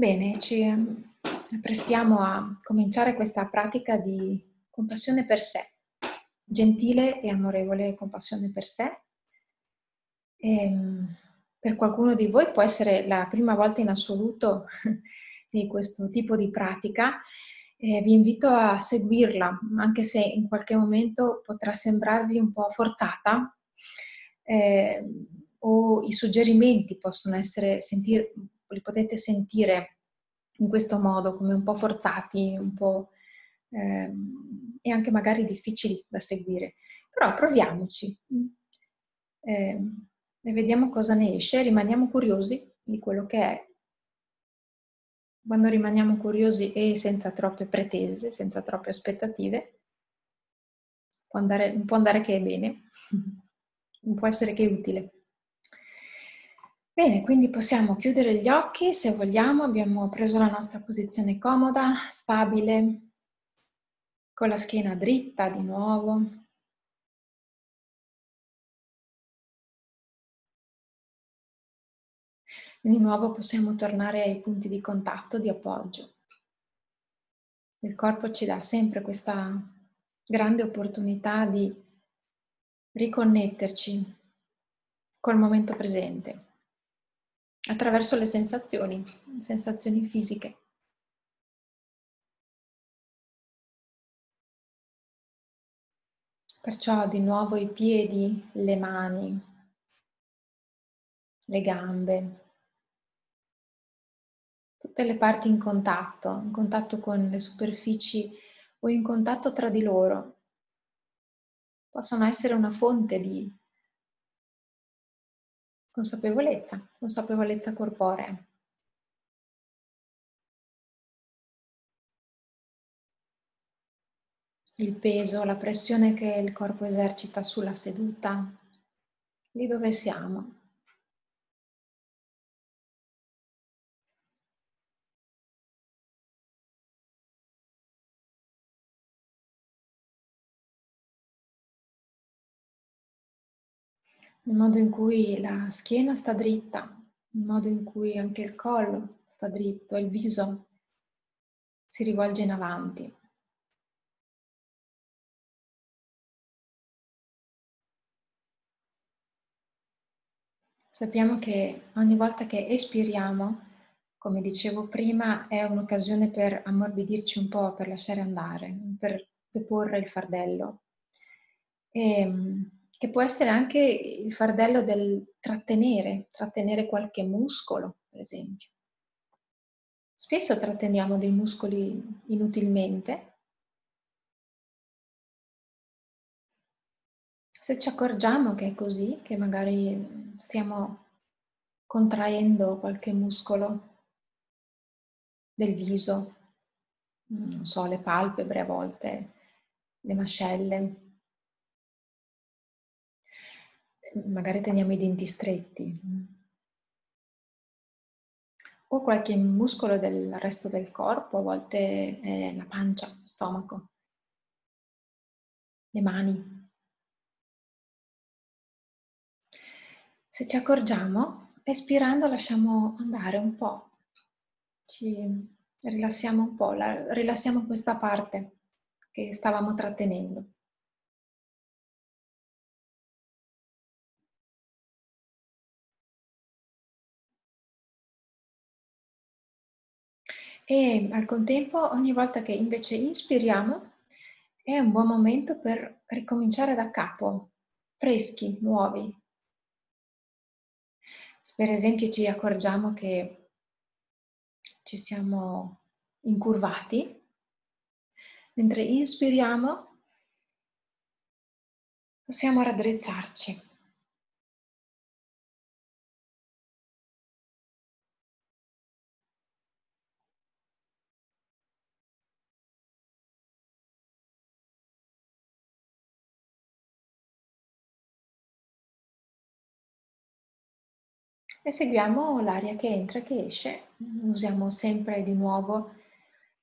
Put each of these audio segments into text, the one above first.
Bene, ci ehm, prestiamo a cominciare questa pratica di compassione per sé, gentile e amorevole compassione per sé. E, ehm, per qualcuno di voi può essere la prima volta in assoluto di questo tipo di pratica. Eh, vi invito a seguirla, anche se in qualche momento potrà sembrarvi un po' forzata eh, o i suggerimenti possono essere, sentir, li potete sentire in questo modo, come un po' forzati, un po' ehm, e anche magari difficili da seguire. Però proviamoci eh, e vediamo cosa ne esce, rimaniamo curiosi di quello che è. Quando rimaniamo curiosi e senza troppe pretese, senza troppe aspettative, può andare, può andare che è bene, può essere che è utile. Bene, quindi possiamo chiudere gli occhi se vogliamo, abbiamo preso la nostra posizione comoda, stabile, con la schiena dritta di nuovo. di nuovo possiamo tornare ai punti di contatto, di appoggio. Il corpo ci dà sempre questa grande opportunità di riconnetterci col momento presente attraverso le sensazioni, sensazioni fisiche. Perciò di nuovo i piedi, le mani, le gambe, tutte le parti in contatto, in contatto con le superfici o in contatto tra di loro, possono essere una fonte di Consapevolezza, consapevolezza corporea. Il peso, la pressione che il corpo esercita sulla seduta, lì dove siamo. Il modo in cui la schiena sta dritta, il modo in cui anche il collo sta dritto, il viso si rivolge in avanti. Sappiamo che ogni volta che espiriamo, come dicevo prima, è un'occasione per ammorbidirci un po', per lasciare andare, per deporre il fardello. E che può essere anche il fardello del trattenere, trattenere qualche muscolo, per esempio. Spesso tratteniamo dei muscoli inutilmente. Se ci accorgiamo che è così, che magari stiamo contraendo qualche muscolo del viso, non so, le palpebre a volte, le mascelle, magari teniamo i denti stretti o qualche muscolo del resto del corpo, a volte è la pancia, lo stomaco, le mani. Se ci accorgiamo, espirando lasciamo andare un po', ci rilassiamo un po', la, rilassiamo questa parte che stavamo trattenendo. E al contempo, ogni volta che invece inspiriamo, è un buon momento per ricominciare da capo, freschi, nuovi. Se per esempio ci accorgiamo che ci siamo incurvati, mentre inspiriamo possiamo raddrizzarci. E seguiamo l'aria che entra e che esce. Usiamo sempre di nuovo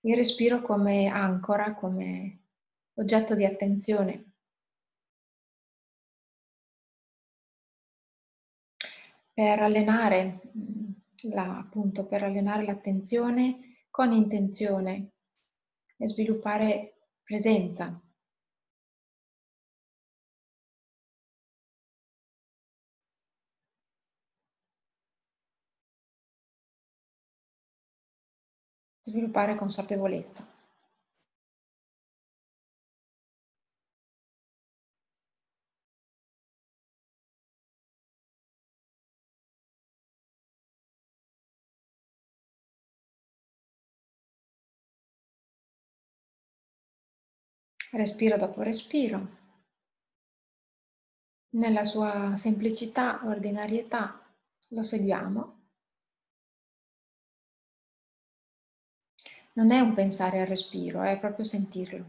il respiro come ancora, come oggetto di attenzione. Per allenare la, appunto per allenare l'attenzione con intenzione e sviluppare presenza. Sviluppare consapevolezza. respiro dopo respiro, nella sua semplicità, ordinarietà, lo seguiamo. Non è un pensare al respiro, è proprio sentirlo.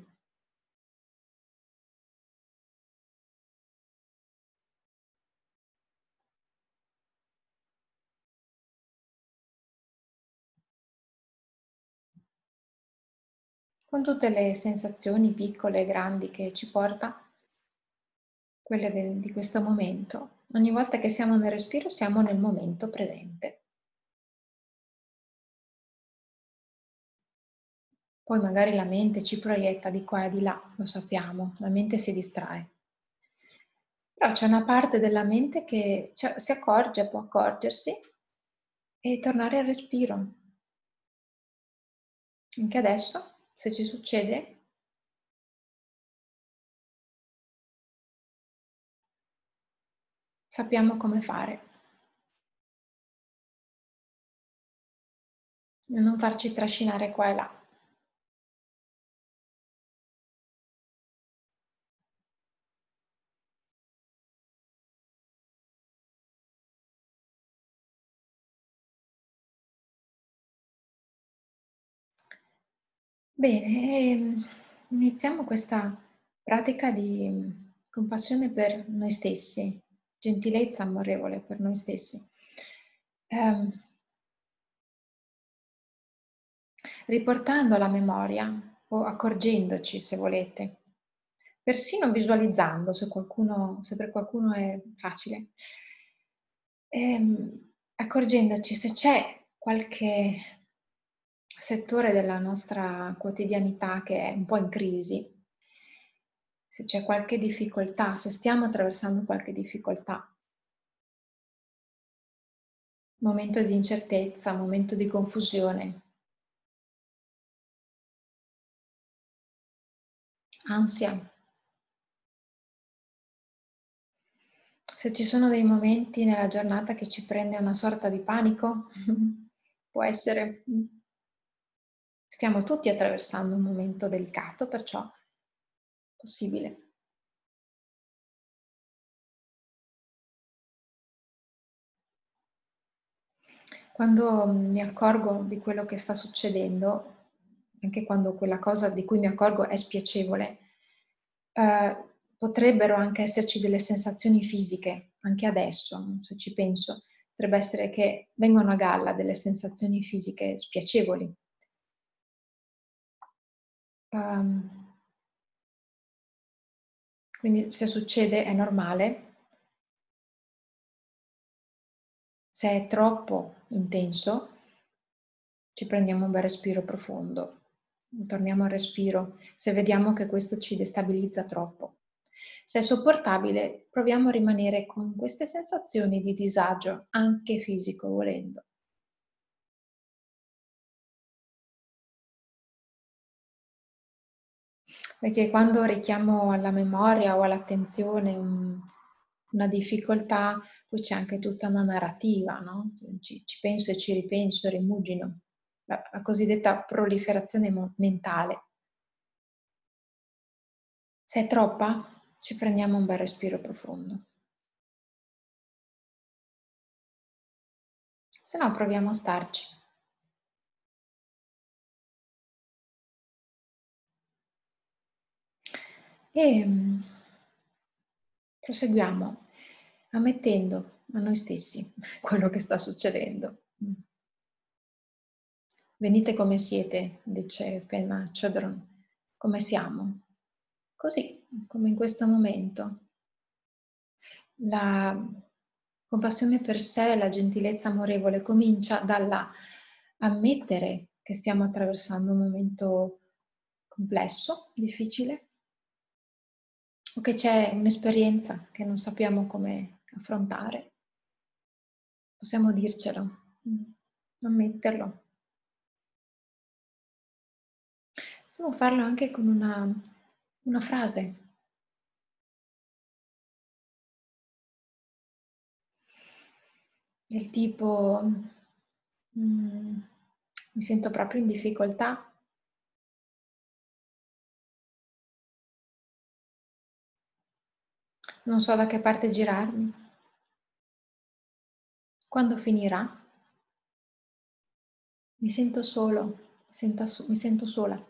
con tutte le sensazioni piccole e grandi che ci porta, quelle di questo momento. Ogni volta che siamo nel respiro siamo nel momento presente. Poi magari la mente ci proietta di qua e di là, lo sappiamo, la mente si distrae. Però c'è una parte della mente che cioè, si accorge, può accorgersi e tornare al respiro. Anche adesso se ci succede, sappiamo come fare. E non farci trascinare qua e là. Bene, ehm, iniziamo questa pratica di compassione per noi stessi, gentilezza amorevole per noi stessi. Um, riportando alla memoria o accorgendoci, se volete, persino visualizzando, se, qualcuno, se per qualcuno è facile, ehm, accorgendoci se c'è qualche settore della nostra quotidianità che è un po' in crisi, se c'è qualche difficoltà, se stiamo attraversando qualche difficoltà, momento di incertezza, momento di confusione, ansia. Se ci sono dei momenti nella giornata che ci prende una sorta di panico, può essere Stiamo tutti attraversando un momento delicato, perciò è possibile. Quando mi accorgo di quello che sta succedendo, anche quando quella cosa di cui mi accorgo è spiacevole, eh, potrebbero anche esserci delle sensazioni fisiche, anche adesso, se ci penso, potrebbe essere che vengono a galla delle sensazioni fisiche spiacevoli, Um, quindi se succede è normale. Se è troppo intenso, ci prendiamo un bel respiro profondo, torniamo al respiro se vediamo che questo ci destabilizza troppo. Se è sopportabile, proviamo a rimanere con queste sensazioni di disagio, anche fisico volendo. Perché quando richiamo alla memoria o all'attenzione un, una difficoltà, poi c'è anche tutta una narrativa, no? Ci, ci penso e ci ripenso, rimugino, la, la cosiddetta proliferazione mo- mentale. Se è troppa, ci prendiamo un bel respiro profondo. Se no, proviamo a starci. E mm, proseguiamo ammettendo a noi stessi quello che sta succedendo. Mm. Venite come siete, dice Pema Chodron, come siamo, così come in questo momento. La, Compassione per sé, la gentilezza amorevole comincia dalla ammettere che stiamo attraversando un momento complesso, difficile, o che c'è un'esperienza che non sappiamo come affrontare. Possiamo dircelo, ammetterlo. Possiamo farlo anche con una, una frase. Del tipo, mm, mi sento proprio in difficoltà. Non so da che parte girarmi. Quando finirà? Mi sento solo, mi sento sola.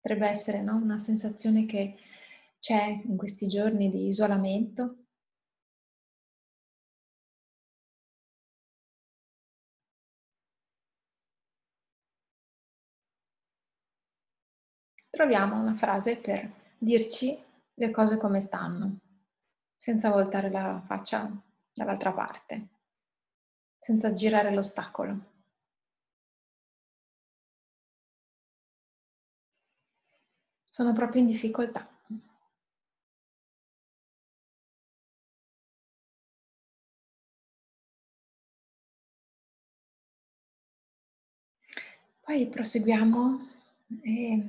Potrebbe essere no? una sensazione che c'è in questi giorni di isolamento, troviamo una frase per dirci le cose come stanno, senza voltare la faccia dall'altra parte, senza girare l'ostacolo. Sono proprio in difficoltà. Poi proseguiamo e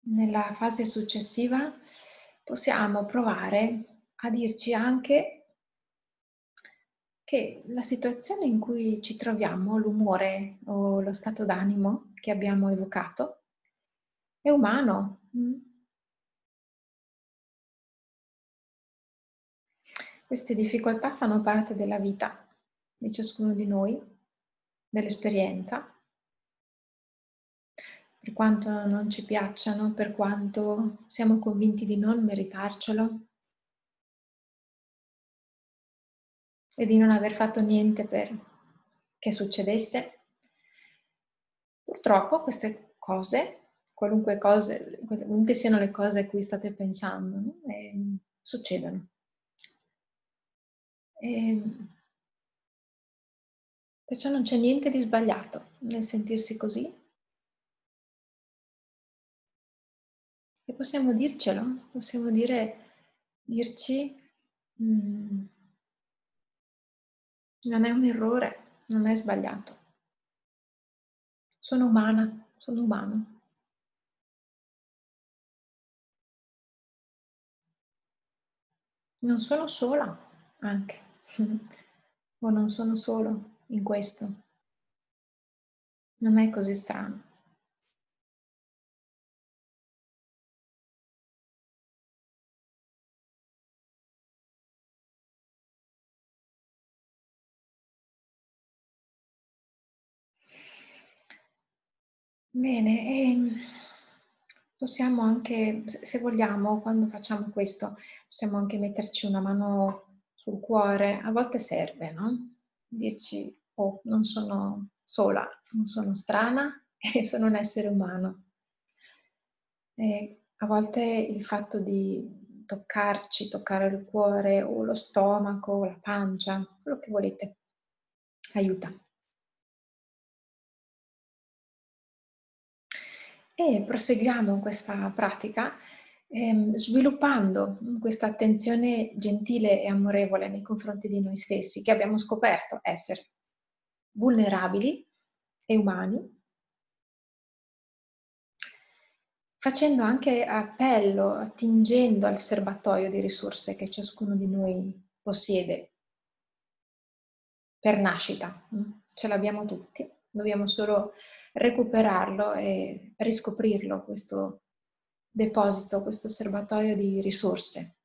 nella fase successiva possiamo provare a dirci anche che la situazione in cui ci troviamo, l'umore o lo stato d'animo che abbiamo evocato, è umano. Queste difficoltà fanno parte della vita di ciascuno di noi, dell'esperienza per quanto non ci piacciono, per quanto siamo convinti di non meritarcelo e di non aver fatto niente per che succedesse. Purtroppo queste cose, qualunque, cose, qualunque siano le cose a cui state pensando, no? succedono. E perciò non c'è niente di sbagliato nel sentirsi così, E possiamo dircelo, possiamo dire, dirci, mm, non è un errore, non è sbagliato. Sono umana, sono umano. Non sono sola anche, o non sono solo in questo. Non è così strano. Bene, ehm, possiamo anche, se vogliamo, quando facciamo questo, possiamo anche metterci una mano sul cuore. A volte serve, no? Dirci, oh, non sono sola, non sono strana e sono un essere umano. E a volte il fatto di toccarci, toccare il cuore o lo stomaco, la pancia, quello che volete, aiuta. E proseguiamo questa pratica ehm, sviluppando questa attenzione gentile e amorevole nei confronti di noi stessi, che abbiamo scoperto essere vulnerabili e umani, facendo anche appello, attingendo al serbatoio di risorse che ciascuno di noi possiede per nascita. Ce l'abbiamo tutti, dobbiamo solo recuperarlo e riscoprirlo, questo deposito, questo serbatoio di risorse.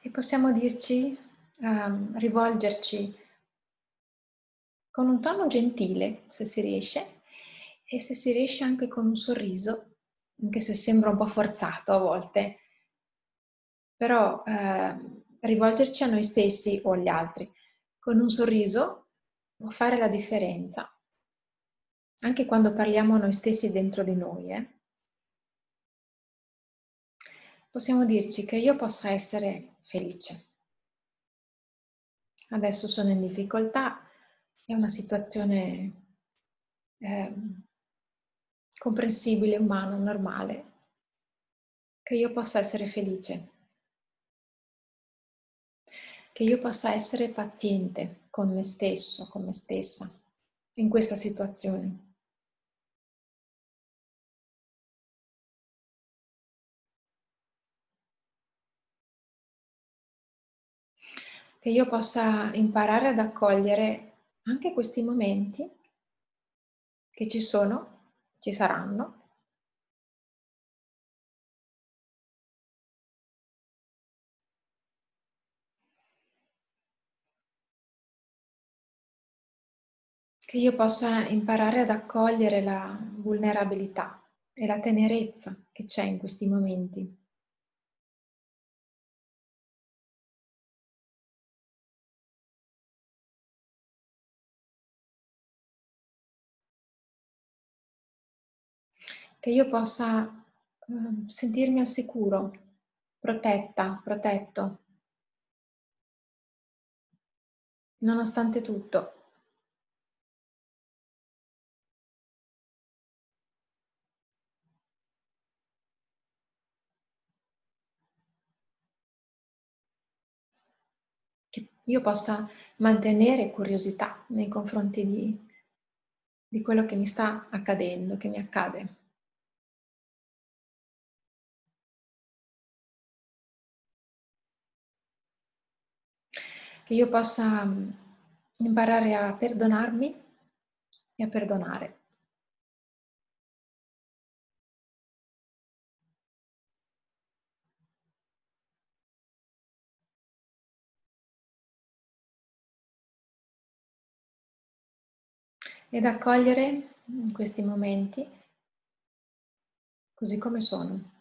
E possiamo dirci, um, rivolgerci con un tono gentile, se si riesce, e se si riesce anche con un sorriso, anche se sembra un po' forzato a volte, però eh, rivolgerci a noi stessi o agli altri con un sorriso può fare la differenza. Anche quando parliamo a noi stessi dentro di noi. Eh? possiamo dirci che io possa essere felice. Adesso sono in difficoltà, è una situazione eh, comprensibile, umana, normale, che io possa essere felice, che io possa essere paziente con me stesso, con me stessa in questa situazione. Che io possa imparare ad accogliere anche questi momenti che ci sono, ci saranno, che io possa imparare ad accogliere la vulnerabilità e la tenerezza che c'è in questi momenti. Che io possa uh, sentirmi al sicuro, protetta, protetto, nonostante tutto. Che io possa mantenere curiosità nei confronti di, di quello che mi sta accadendo, che mi accade. Che io possa mm, imparare a perdonarmi e a perdonare. Ed accogliere questi momenti così come sono.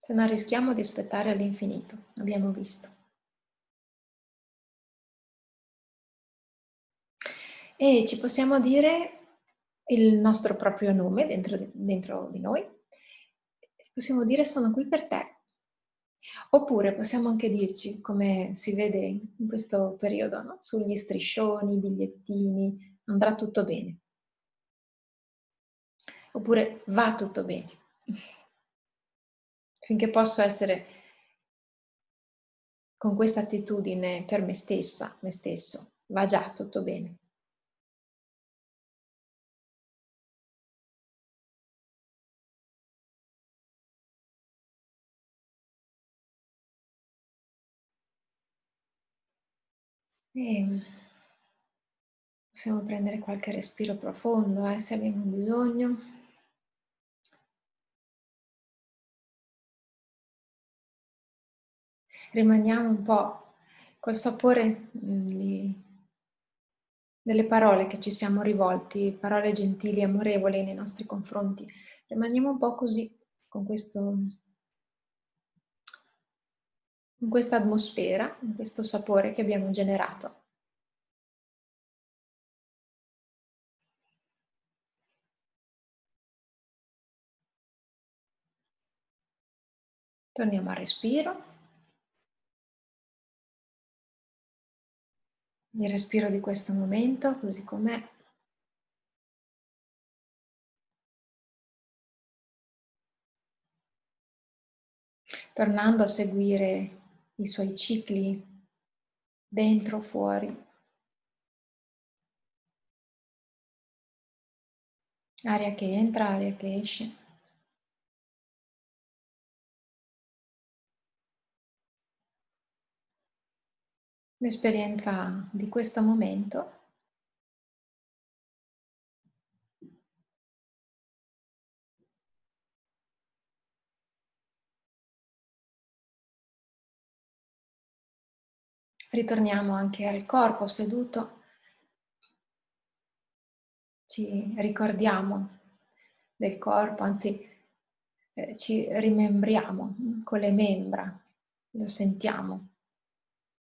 Se non rischiamo di aspettare all'infinito, abbiamo visto. E ci possiamo dire il nostro proprio nome dentro, dentro di noi. Possiamo dire sono qui per te. Oppure possiamo anche dirci, come si vede in questo periodo, no? sugli striscioni, bigliettini, andrà tutto bene. Oppure va tutto bene. Finché posso essere con questa attitudine per me stessa, me stesso, va già tutto bene. E possiamo prendere qualche respiro profondo eh, se abbiamo bisogno. Rimaniamo un po' col sapore mm, di, delle parole che ci siamo rivolti, parole gentili, amorevoli nei nostri confronti. Rimaniamo un po' così, con questo in questa atmosfera, in questo sapore che abbiamo generato. Torniamo al respiro. Il respiro di questo momento, così com'è. Tornando a seguire i suoi cicli dentro, fuori. Aria che entra, aria che esce. L'esperienza di questo momento Ritorniamo anche al corpo seduto. Ci ricordiamo del corpo, anzi eh, ci rimembriamo con le membra, lo sentiamo.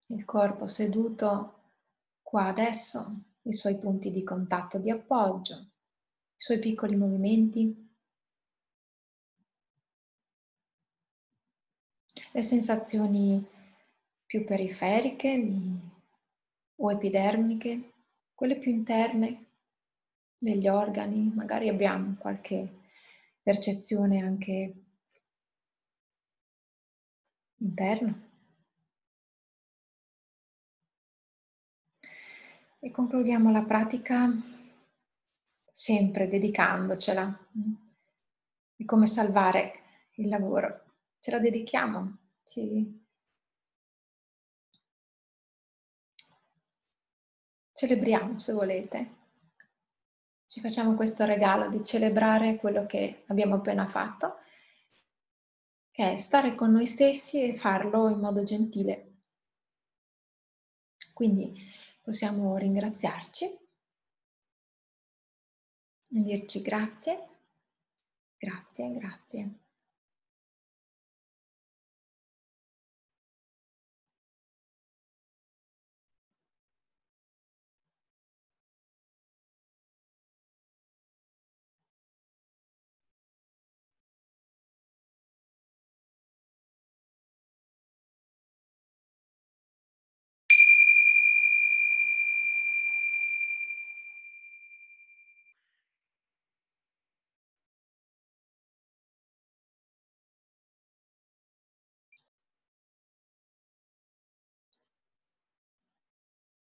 Il corpo seduto qua adesso, i suoi punti di contatto di appoggio, i suoi piccoli movimenti. Le sensazioni più periferiche di, o epidermiche, quelle più interne degli organi, magari abbiamo qualche percezione anche interna. E concludiamo la pratica sempre dedicandocela. È come salvare il lavoro. Ce la dedichiamo, ci celebriamo se volete. Ci facciamo questo regalo di celebrare quello che abbiamo appena fatto, che è stare con noi stessi e farlo in modo gentile. Quindi possiamo ringraziarci e dirci grazie, grazie, grazie.